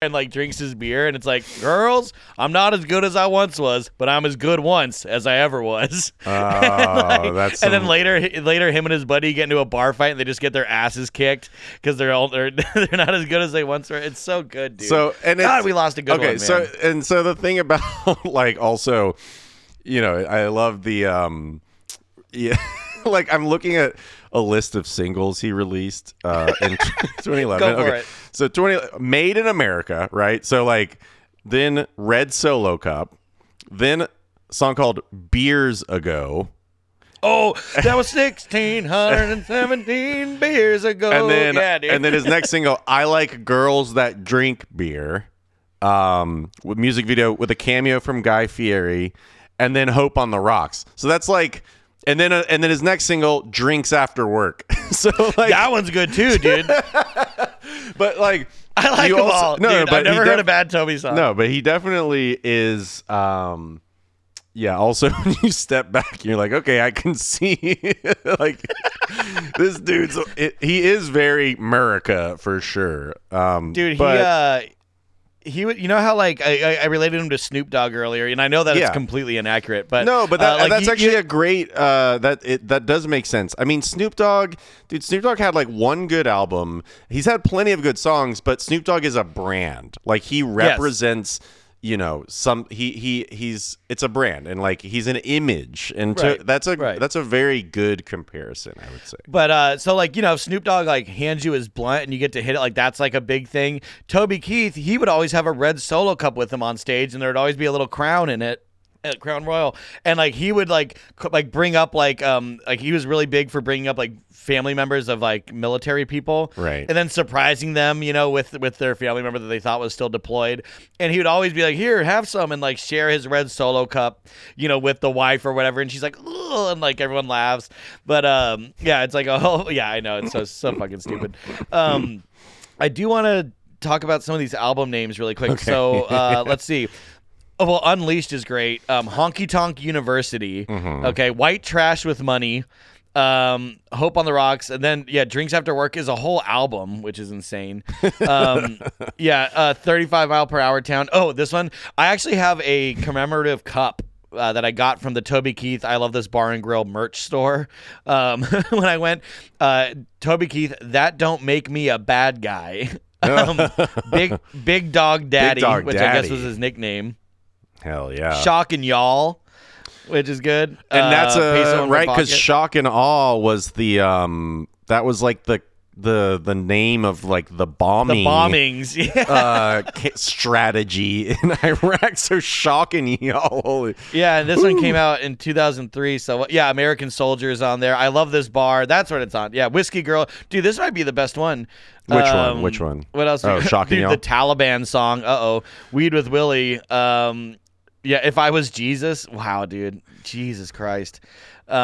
and like drinks his beer and it's like girls i'm not as good as i once was but i'm as good once as i ever was. Oh, Like, that's and then later later him and his buddy get into a bar fight and they just get their asses kicked because they're all they're, they're not as good as they once were. It's so good dude. So and god we lost a good okay, one man. so and so the thing about like also, you know, I love the um, yeah, like I'm looking at a list of singles he released uh in 2011. Go for okay, it. so 20 made in America, right? So like then Red Solo Cup, then a song called Beers Ago. oh that was 1617 beers ago and then yeah dude and then his next single, I like girls that drink beer, um, with music video with a cameo from Guy Fieri, and then Hope on the Rocks. So that's like, and then uh, and then his next single, Drinks After Work. so like, that one's good too dude but like, i like you them also- all No, no, but i've never he heard a bad toby song No, but he definitely is. Um, yeah. Also, when you step back, you're like, okay, I can see like this dude's. It, he is very America for sure. Um, dude he uh he would you know how like I, I related him to Snoop Dogg earlier and I know that Yeah. it's completely inaccurate but No, but uh, like, that's actually you- a great. Uh, that it that does make sense. I mean, Snoop Dogg, dude. Snoop Dogg had like one good album. He's had plenty of good songs, but Snoop Dogg is a brand. Like he represents. You know, some he he he's it's a brand and like he's an image and to, Right, that's a right. that's a very good comparison, I would say. But uh, so like you know, if Snoop Dogg like hands you his blunt and you get to hit it, like that's like a big thing. Toby Keith, he would always have a red solo cup with him on stage, and there'd always be a little crown in it. Uh, Crown Royal, and like he would like c- like bring up like um like he was really big for bringing up like family members of like military people, Right. And then surprising them, you know, with with their family member that they thought was still deployed, and he would always be like, "Here, have some," and like share his red solo cup, you know, with the wife or whatever, and she's like, "Ugh," and like everyone laughs, but um yeah, it's like oh yeah, I know it's so so fucking stupid. Um, I do want to talk about some of these album names really quick. So uh, let's see. Oh, well, Unleashed is great. Um, Honky Tonk University. Okay, White Trash with Money. Um, Hope on the Rocks, and then yeah, Drinks After Work is a whole album, which is insane. Um, yeah, uh, 35 mile per hour town. Oh, this one I actually have a commemorative cup uh, that I got from the Toby Keith I Love This Bar and Grill merch store. Um, when I went, uh, Toby Keith, that don't make me a bad guy. um, big Big Dog Daddy, Dog which I guess was his nickname. Hell yeah. Shock and Y'all, which is good. and that's Uh, Peso a right because shock and awe was the um that was like the the the name of like the bombing the bombings. Yeah. uh strategy in Iraq. So shocking, y'all. Holy. Yeah, and this one came out in 2003. So yeah, American Soldiers on there. I love this bar. That's what it's on. Yeah, Whiskey Girl. Dude, this might be the best one. Which one? Um, Which one? What else? Oh, shocking, and Dude, Y'all? the Taliban song. Uh oh. Weed with Willie. Um, yeah. If I was Jesus. Wow, dude. Jesus Christ. Um,